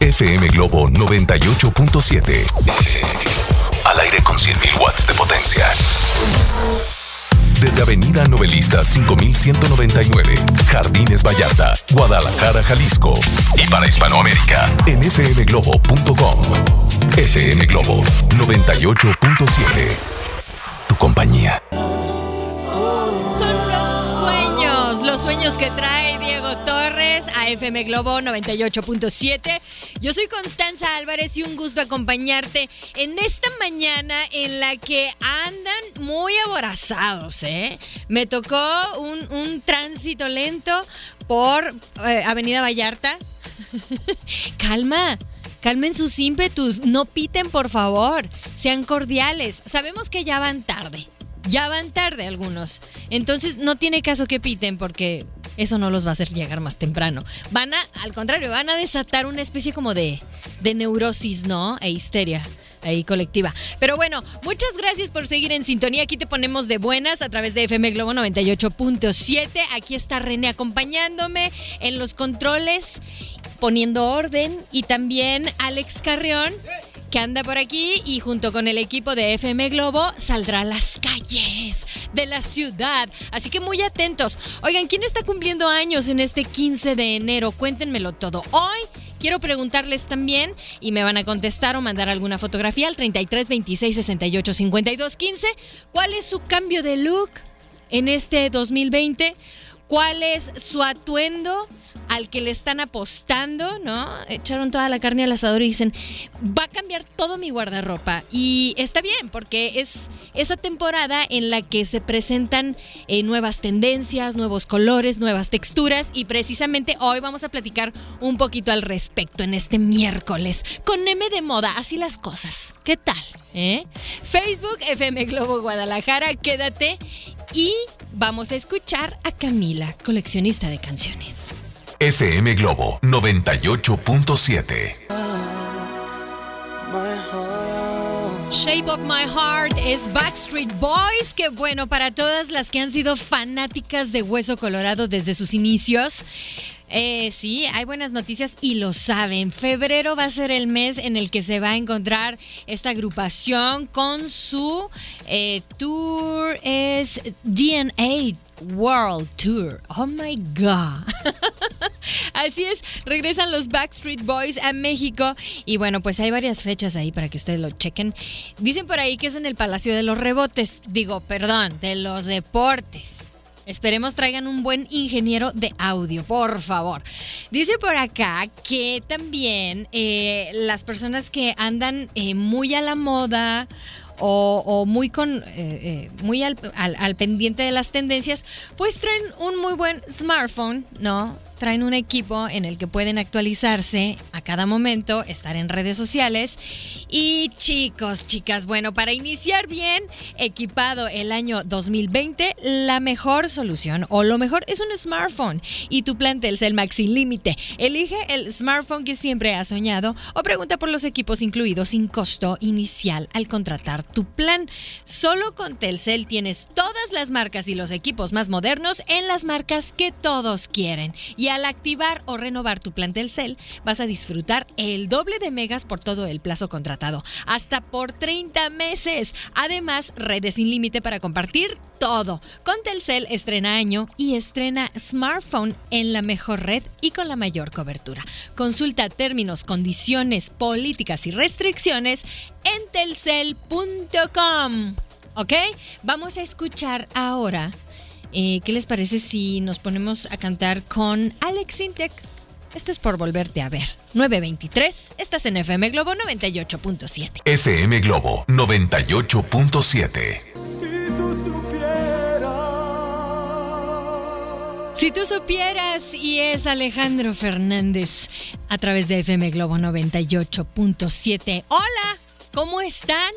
FM Globo 98.7 Al aire con 100.000 watts de potencia. Desde Avenida Novelista 5199 Jardines Vallarta, Guadalajara, Jalisco. Y para Hispanoamérica en fmglobo.com FM Globo 98.7 Tu compañía. Son los sueños, los sueños que trae Torres a FM Globo 98.7. Yo soy Constanza Álvarez y un gusto acompañarte en esta mañana en la que andan muy aborazados, ¿eh? Me tocó un, un tránsito lento por eh, Avenida Vallarta. Calma. Calmen sus ímpetus, no piten por favor, sean cordiales. Sabemos que ya van tarde, ya van tarde algunos. Entonces no tiene caso que piten porque eso no los va a hacer llegar más temprano. Van a, al contrario, van a desatar una especie como de, de neurosis, ¿no? E histeria. Ahí colectiva. Pero bueno, muchas gracias por seguir en sintonía. Aquí te ponemos de buenas a través de FM Globo 98.7. Aquí está René acompañándome en los controles, poniendo orden. Y también Alex Carrión que anda por aquí y junto con el equipo de FM Globo saldrá a las calles de la ciudad. Así que muy atentos. Oigan, ¿quién está cumpliendo años en este 15 de enero? Cuéntenmelo todo. Hoy quiero preguntarles también y me van a contestar o mandar alguna fotografía al 33 26 68 52 15. ¿Cuál es su cambio de look en este 2020? ¿Cuál es su atuendo? al que le están apostando, ¿no? Echaron toda la carne al asador y dicen, va a cambiar todo mi guardarropa. Y está bien, porque es esa temporada en la que se presentan eh, nuevas tendencias, nuevos colores, nuevas texturas. Y precisamente hoy vamos a platicar un poquito al respecto en este miércoles. Con M de moda, así las cosas. ¿Qué tal? ¿Eh? Facebook FM Globo Guadalajara, quédate y vamos a escuchar a Camila, coleccionista de canciones. FM Globo 98.7 Shape of My Heart es Backstreet Boys, que bueno, para todas las que han sido fanáticas de Hueso Colorado desde sus inicios. Eh, sí, hay buenas noticias y lo saben. Febrero va a ser el mes en el que se va a encontrar esta agrupación con su eh, tour es DNA World Tour. Oh my God. Así es, regresan los Backstreet Boys a México y bueno, pues hay varias fechas ahí para que ustedes lo chequen. Dicen por ahí que es en el Palacio de los Rebotes, digo, perdón, de los deportes. Esperemos traigan un buen ingeniero de audio, por favor. Dice por acá que también eh, las personas que andan eh, muy a la moda o, muy con eh, muy al, al, pendiente de las tendencias, pues traen un muy buen smartphone, ¿no? Traen un equipo en el que pueden actualizarse a cada momento, estar en redes sociales. Y chicos, chicas, bueno, para iniciar bien equipado el año 2020, la mejor solución o lo mejor es un smartphone y tu plan Telcel Maxi Límite. Elige el smartphone que siempre has soñado o pregunta por los equipos incluidos sin costo inicial al contratar tu plan. Solo con Telcel tienes todas las marcas y los equipos más modernos en las marcas que todos quieren. Y al activar o renovar tu plan Telcel, vas a disfrutar el doble de megas por todo el plazo contratado, hasta por 30 meses. Además, redes sin límite para compartir todo. Con Telcel estrena año y estrena smartphone en la mejor red y con la mayor cobertura. Consulta términos, condiciones, políticas y restricciones en telcel.com. ¿Ok? Vamos a escuchar ahora. Eh, ¿Qué les parece si nos ponemos a cantar con Alex Intec? Esto es por volverte a ver. 923, estás en FM Globo 98.7. FM Globo 98.7. Si tú supieras, y es Alejandro Fernández a través de FM Globo 98.7. Hola, ¿cómo están?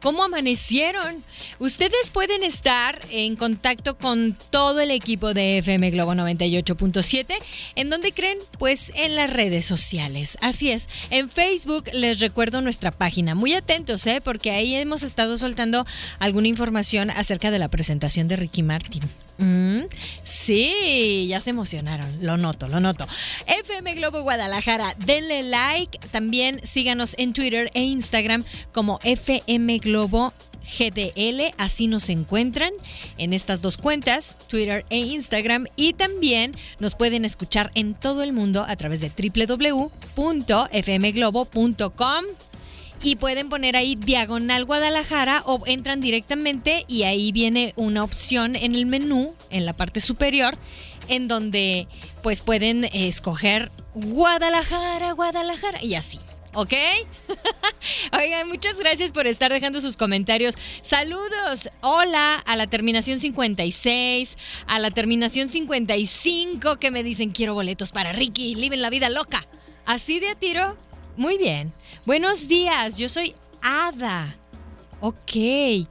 ¿Cómo amanecieron? Ustedes pueden estar en contacto con todo el equipo de FM Globo 98.7. ¿En dónde creen? Pues en las redes sociales. Así es. En Facebook les recuerdo nuestra página. Muy atentos, ¿eh? Porque ahí hemos estado soltando alguna información acerca de la presentación de Ricky Martin. Mm, sí, ya se emocionaron. Lo noto, lo noto. FM Globo Guadalajara, denle like. También síganos en Twitter e Instagram como FM Globo GDL, así nos encuentran en estas dos cuentas, Twitter e Instagram, y también nos pueden escuchar en todo el mundo a través de www.fmglobo.com y pueden poner ahí diagonal Guadalajara o entran directamente y ahí viene una opción en el menú en la parte superior en donde pues pueden escoger Guadalajara, Guadalajara y así. ¿Ok? Oigan, muchas gracias por estar dejando sus comentarios. Saludos. Hola a la terminación 56, a la terminación 55 que me dicen quiero boletos para Ricky, viven la vida loca. Así de a tiro. Muy bien. Buenos días, yo soy Ada. Ok,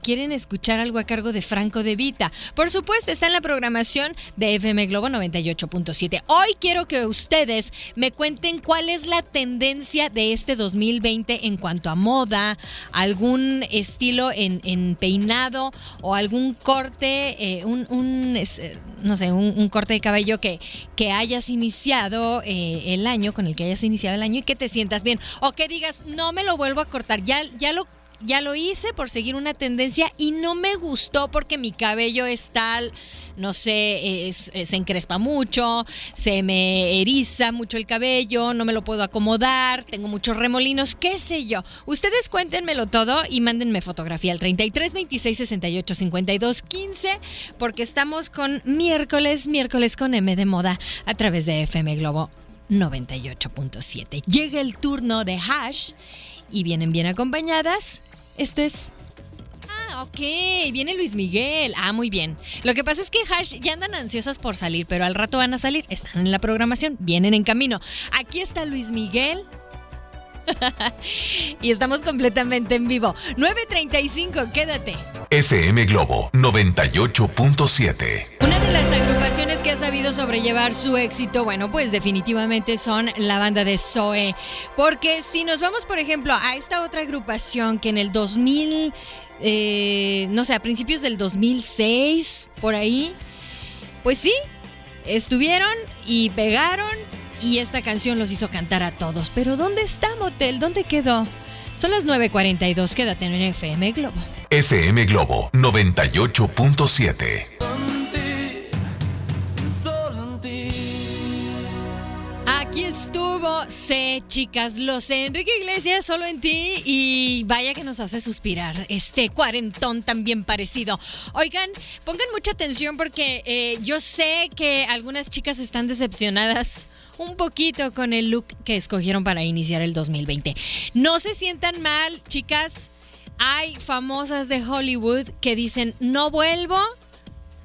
¿quieren escuchar algo a cargo de Franco de Vita? Por supuesto, está en la programación de FM Globo 98.7. Hoy quiero que ustedes me cuenten cuál es la tendencia de este 2020 en cuanto a moda, algún estilo en, peinado o algún corte, eh, un, eh, no sé, un, corte de cabello que, que hayas iniciado eh, el año, con el que hayas iniciado el año y que te sientas bien. O que digas, no me lo vuelvo a cortar, ya, ya lo ya lo hice por seguir una tendencia y no me gustó porque mi cabello es tal, no sé, se encrespa mucho, se me eriza mucho el cabello, no me lo puedo acomodar, tengo muchos remolinos, qué sé yo. Ustedes cuéntenmelo todo y mándenme fotografía al 33 26 68 52 15 porque estamos con miércoles, miércoles con M de moda a través de FM Globo 98.7. Llega el turno de Hash y vienen bien acompañadas esto es Ah, ok, viene Luis Miguel. Ah, muy bien. Lo que pasa es que Hash ya andan ansiosas por salir, pero al rato van a salir. Están en la programación, vienen en camino. Aquí está Luis Miguel. y estamos completamente en vivo. 9.35, quédate. FM Globo 98.7. Una de las agrupaciones que ha sabido sobrellevar su éxito, bueno, pues definitivamente son la banda de Zoe. Porque si nos vamos, por ejemplo, a esta otra agrupación que en el 2000, eh, no sé, a principios del 2006, por ahí, pues sí, estuvieron y pegaron y esta canción los hizo cantar a todos. Pero ¿dónde está Motel? ¿Dónde quedó? Son las 9.42, quédate en FM Globo. FM Globo 98.7. Aquí estuvo, sé, chicas, lo sé, Enrique Iglesias, solo en ti, y vaya que nos hace suspirar este cuarentón también parecido. Oigan, pongan mucha atención porque eh, yo sé que algunas chicas están decepcionadas un poquito con el look que escogieron para iniciar el 2020. No se sientan mal, chicas. Hay famosas de Hollywood que dicen, no vuelvo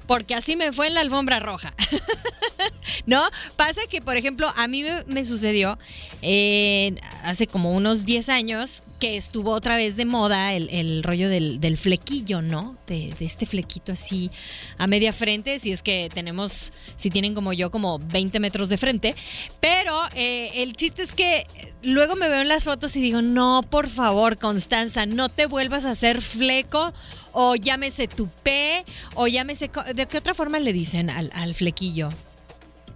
porque así me fue en la alfombra roja. ¿No? Pasa que, por ejemplo, a mí me, sucedió eh, hace como unos 10 años que estuvo otra vez de moda el, rollo del, flequillo, ¿no? De, este flequito así a media frente, si es que tenemos, si tienen como yo, como 20 metros de frente. Pero eh, el chiste es que luego me veo en las fotos y digo, no, por favor, Constanza, no te vuelvas a hacer fleco o llámese tupé, o llámese... ¿De qué otra forma le dicen al, flequillo?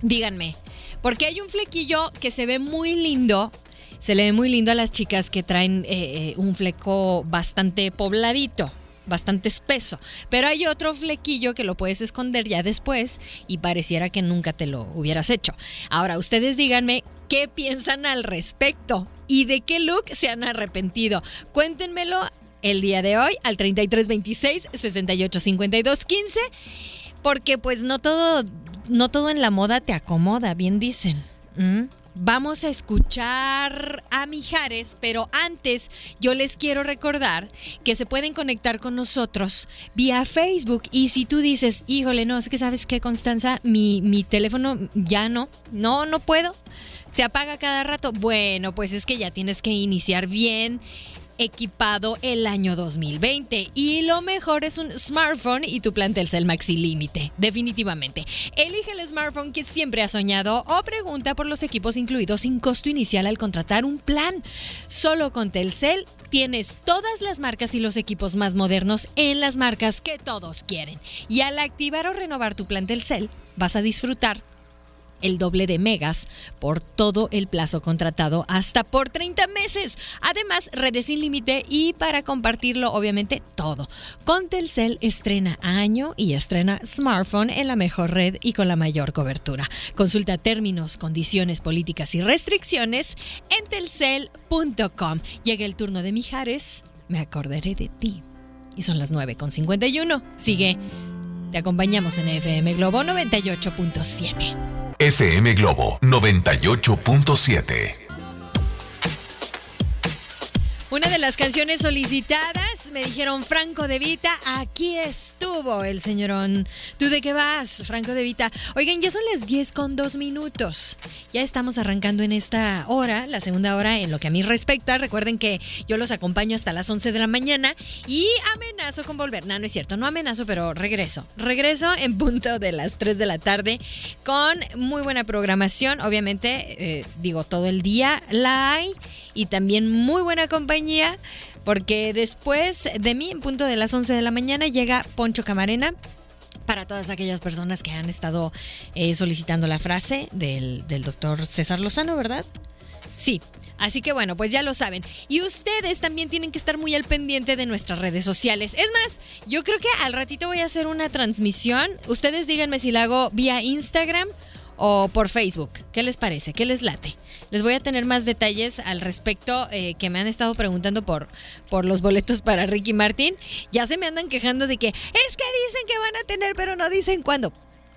Díganme. Porque hay un flequillo que se ve muy lindo. Se le ve muy lindo a las chicas que traen eh, eh, un fleco bastante pobladito bastante espeso. Pero hay otro flequillo que lo puedes esconder ya después y pareciera que nunca te lo hubieras hecho. Ahora, ustedes díganme qué piensan al respecto y de qué look se han arrepentido. Cuéntenmelo el día de hoy al 3326 685215 porque pues no todo no todo en la moda te acomoda, bien dicen. vamos a escuchar a Mijares, pero antes yo les quiero recordar que se pueden conectar con nosotros vía Facebook y si tú dices, híjole, no, es que sabes qué, Constanza, mi, mi teléfono ya no, no, no puedo, se apaga cada rato, bueno, pues es que ya tienes que iniciar bien equipado el año 2020. Y lo mejor es un smartphone y tu plan Telcel Maxi Límite. Definitivamente. Elige el smartphone que siempre has soñado o pregunta por los equipos incluidos sin costo inicial al contratar un plan. Solo con Telcel tienes todas las marcas y los equipos más modernos en las marcas que todos quieren. Y al activar o renovar tu plan Telcel, vas a disfrutar el doble de megas por todo el plazo contratado hasta por 30 meses. Además, redes sin límite y para compartirlo obviamente todo. Con Telcel estrena año y estrena smartphone en la mejor red y con la mayor cobertura. Consulta términos, condiciones, políticas y restricciones en telcel.com. Llega el turno de Mijares, me acordaré de ti. Y son las 9.51. Sigue. Te acompañamos en FM Globo 98.7. FM Globo 98.7. Una de las canciones solicitadas, me dijeron Franco de Vita, aquí estuvo el señorón. ¿Tú de qué vas, Franco de Vita? Oigan, ya son las 10 con 2 minutos. Ya estamos arrancando en esta hora, la segunda hora en lo que a mí respecta. Recuerden que yo los acompaño hasta las 11 de la mañana y amenazo con volver. No, no es cierto, no amenazo, pero regreso. Regreso en punto de las 3 de la tarde con muy buena programación. Obviamente, eh, digo, todo el día la hay y también muy buena compañía, porque después de mí, en punto de las 11 de la mañana, llega Poncho Camarena para todas aquellas personas que han estado eh, solicitando la frase del, del doctor César Lozano, ¿verdad? Sí. Así que bueno, pues ya lo saben. Y ustedes también tienen que estar muy al pendiente de nuestras redes sociales. Es más, yo creo que al ratito voy a hacer una transmisión. Ustedes díganme si la hago vía Instagram o por Facebook. ¿Qué les parece? ¿Qué les late? Les voy a tener más detalles al respecto eh, que me han estado preguntando por, por los boletos para Ricky Martin. Ya se me andan quejando de que es que dicen que van a tener, pero no dicen cuándo.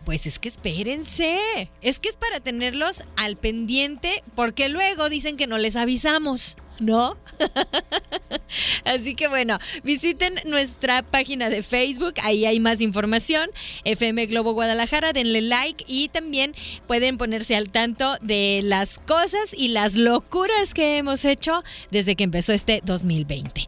Pues es que espérense. Es que es para tenerlos al pendiente porque luego dicen que no les avisamos. ¿No? Así que bueno, visiten nuestra página de Facebook, ahí hay más información, FM Globo Guadalajara, denle like y también pueden ponerse al tanto de las cosas y las locuras que hemos hecho desde que empezó este 2020.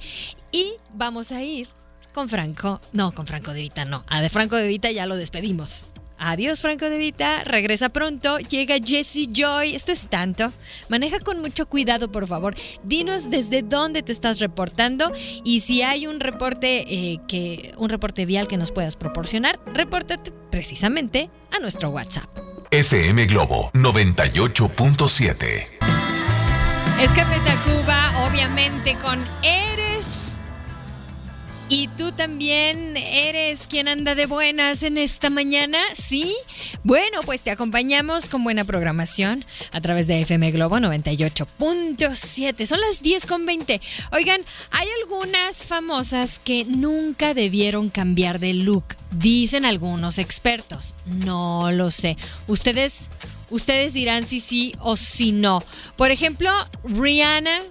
Y vamos a ir con Franco, no, con Franco de Vita, no, a de Franco de Vita ya lo despedimos. Adiós, Franco de Vita. Regresa pronto. Llega Jesse Joy. Esto es tanto. Maneja con mucho cuidado, por favor. Dinos desde dónde te estás reportando y si hay un reporte eh, que un reporte vial que nos puedas proporcionar, repórtate precisamente a nuestro WhatsApp. FM Globo 98.7. Es Café Tacuba, obviamente con Eres ¿Y tú también eres quien anda de buenas en esta mañana? ¿Sí? Bueno, pues te acompañamos con buena programación a través de FM Globo 98.7. Son las 10 con 20. Oigan, hay algunas famosas que nunca debieron cambiar de look, dicen algunos expertos. No lo sé. Ustedes, ustedes dirán si sí o si no. Por ejemplo, Rihanna.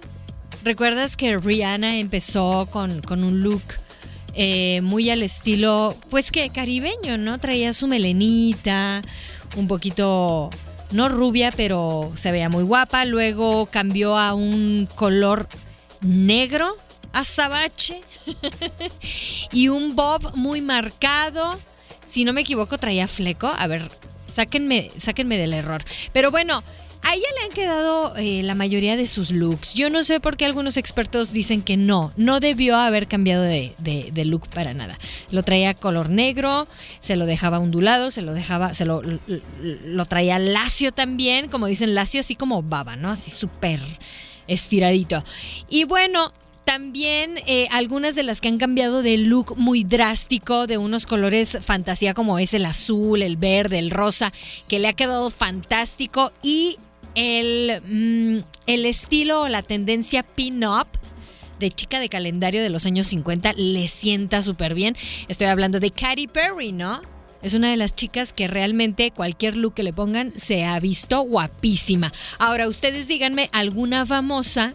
¿Recuerdas que Rihanna empezó con, con un look eh, muy al estilo, pues que caribeño, ¿no? Traía su melenita, un poquito, no rubia, pero se veía muy guapa. Luego cambió a un color negro, azabache, y un bob muy marcado. Si no me equivoco, traía fleco. A ver, sáquenme, sáquenme del error. Pero bueno, a ella le han quedado eh, la mayoría de sus looks. Yo no sé por qué algunos expertos dicen que no, no debió haber cambiado de, look para nada. Lo traía color negro, se lo dejaba ondulado, se lo dejaba, se lo, lo traía lacio también, como dicen lacio, así como baba, ¿no? Así súper estiradito. Y bueno, también eh, algunas de las que han cambiado de look muy drástico, de unos colores fantasía como es el azul, el verde, el rosa, que le ha quedado fantástico. Y el, mm, el estilo o la tendencia pin-up de chica de calendario de los años 50 le sienta súper bien. Estoy hablando de Katy Perry, ¿no? Es una de las chicas que realmente cualquier look que le pongan se ha visto guapísima. Ahora, ustedes díganme alguna famosa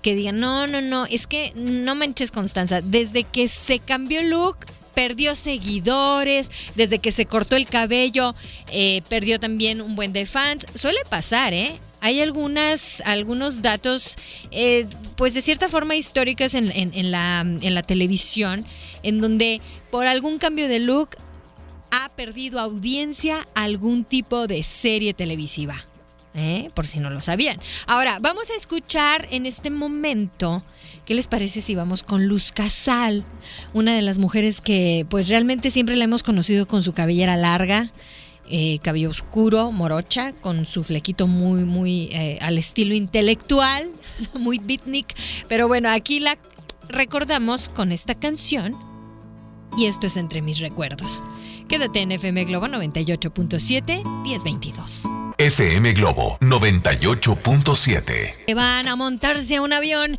que digan, no, no, no, es que no manches Constanza, desde que se cambió el look, perdió seguidores, desde que se cortó el cabello, eh, perdió también un buen de fans. Suele pasar, ¿eh? Hay algunas, algunos datos, eh, pues de cierta forma históricos en, la, en la televisión, en donde por algún cambio de look ha perdido audiencia algún tipo de serie televisiva. ¿Eh? por si no lo sabían. Ahora, vamos a escuchar en este momento, ¿qué les parece si vamos con Luz Casal? Una de las mujeres que pues realmente siempre la hemos conocido con su cabellera larga. Eh, cabello oscuro, morocha, con su flequito muy, muy eh, al estilo intelectual, muy beatnik. Pero bueno, aquí la recordamos con esta canción. Y esto es entre mis recuerdos. Quédate en FM Globo 98.7 1022. FM Globo 98.7. Van a montarse a un avión.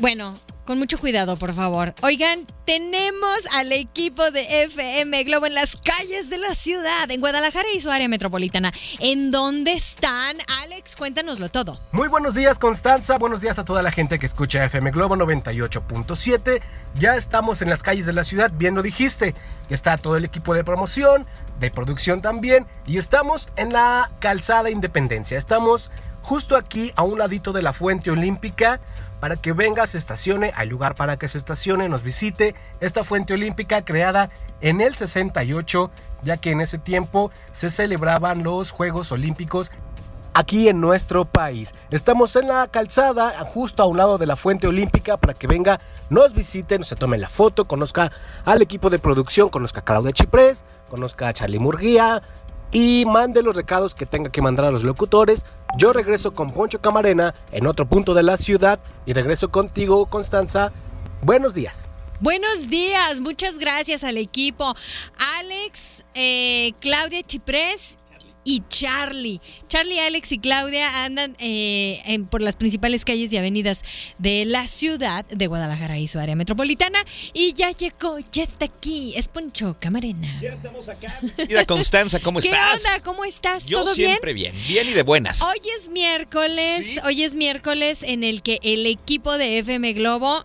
Bueno, con mucho cuidado, por favor. Oigan, tenemos al equipo de FM Globo en las calles de la ciudad, en Guadalajara y su área metropolitana. ¿En dónde están? Alex, cuéntanoslo todo. Muy buenos días, Constanza. Buenos días a toda la gente que escucha FM Globo 98.7. Ya estamos en las calles de la ciudad, bien lo dijiste. Está todo el equipo de promoción, de producción también. Y estamos en la calzada Independencia. Estamos justo aquí a un ladito de la Fuente Olímpica para que venga, se estacione, hay lugar para que se estacione, nos visite esta fuente olímpica creada en el 68, ya que en ese tiempo se celebraban los Juegos Olímpicos aquí en nuestro país. Estamos en la calzada, justo a un lado de la fuente olímpica, para que venga, nos visite, se tome la foto, conozca al equipo de producción, conozca a Claudia Chiprés, conozca a Charlie Murguía, y mande los recados que tenga que mandar a los locutores. Yo regreso con Poncho Camarena en otro punto de la ciudad y regreso contigo, Constanza. Buenos días. Buenos días, muchas gracias al equipo. Alex, eh, Claudia Chiprés y Charlie. Charlie, Alex y Claudia andan eh, por las principales calles y avenidas de la ciudad de Guadalajara y su área metropolitana. Y ya llegó, ya está aquí. Es Poncho Camarena. Ya estamos acá. Mira, Constanza, ¿cómo estás? ¿Qué onda? ¿Cómo estás? Yo ¿Todo siempre bien? bien, y de buenas. Hoy es miércoles, hoy es miércoles en el que el equipo de FM Globo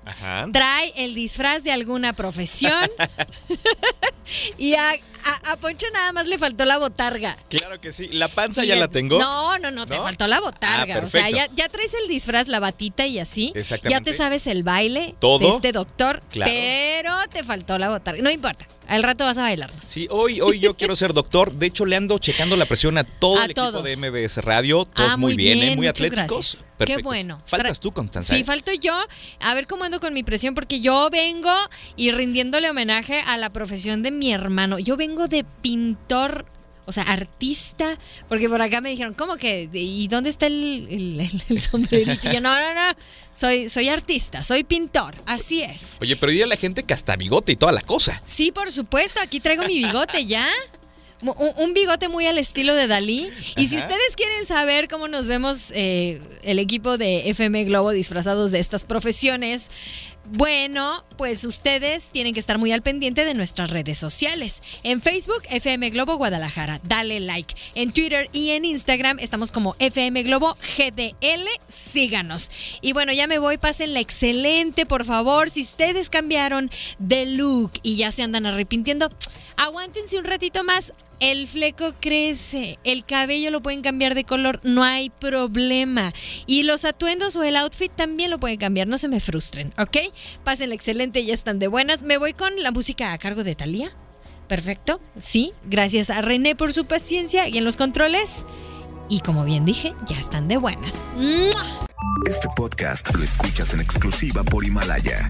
trae el disfraz de alguna profesión. y a, a, Poncho nada más le faltó la botarga. Claro que sí. ¿La panza ya la tengo? No, no, no, te faltó la botarga. Ah, o sea, ya, traes el disfraz, la batita y así. Exactamente. Ya te sabes el baile de este doctor. Claro. Pero te faltó la botarga. No importa. Al rato vas a bailar. Sí, hoy, hoy yo quiero ser doctor. De hecho, le ando checando la presión a todo el equipo de MBS Radio. Todos ah, muy, bien, ¿eh? muy atléticos. Qué bueno. Faltas tú, Constanza. Sí, falto yo. A ver cómo ando con mi presión, porque yo vengo y rindiéndole homenaje a la profesión de mi hermano. Yo vengo de pintor o sea, artista, porque por acá me dijeron, ¿cómo que? ¿Y dónde está el, sombrerito? Y yo, no, no, no, soy, soy artista, soy pintor, así es. Oye, pero dile a la gente que hasta bigote y toda la cosa. Sí, por supuesto, aquí traigo mi bigote ya. Un, bigote muy al estilo de Dalí. Y si ustedes quieren saber cómo nos vemos eh, el equipo de FM Globo disfrazados de estas profesiones, bueno, pues ustedes tienen que estar muy al pendiente de nuestras redes sociales. En Facebook, FM Globo Guadalajara. Dale like. En Twitter y en Instagram estamos como FM Globo GDL. Síganos. Y bueno, ya me voy. Pásenla excelente, por favor. Si ustedes cambiaron de look y ya se andan arrepintiendo, aguántense un ratito más. El fleco crece, el cabello lo pueden cambiar de color, no hay problema. Y los atuendos o el outfit también lo pueden cambiar, no se me frustren, ¿ok? Pasen excelente, ya están de buenas. Me voy con la música a cargo de Talía. Perfecto, sí, gracias a René por su paciencia y en los controles. Y como bien dije, ya están de buenas. Este podcast lo escuchas en exclusiva por Himalaya.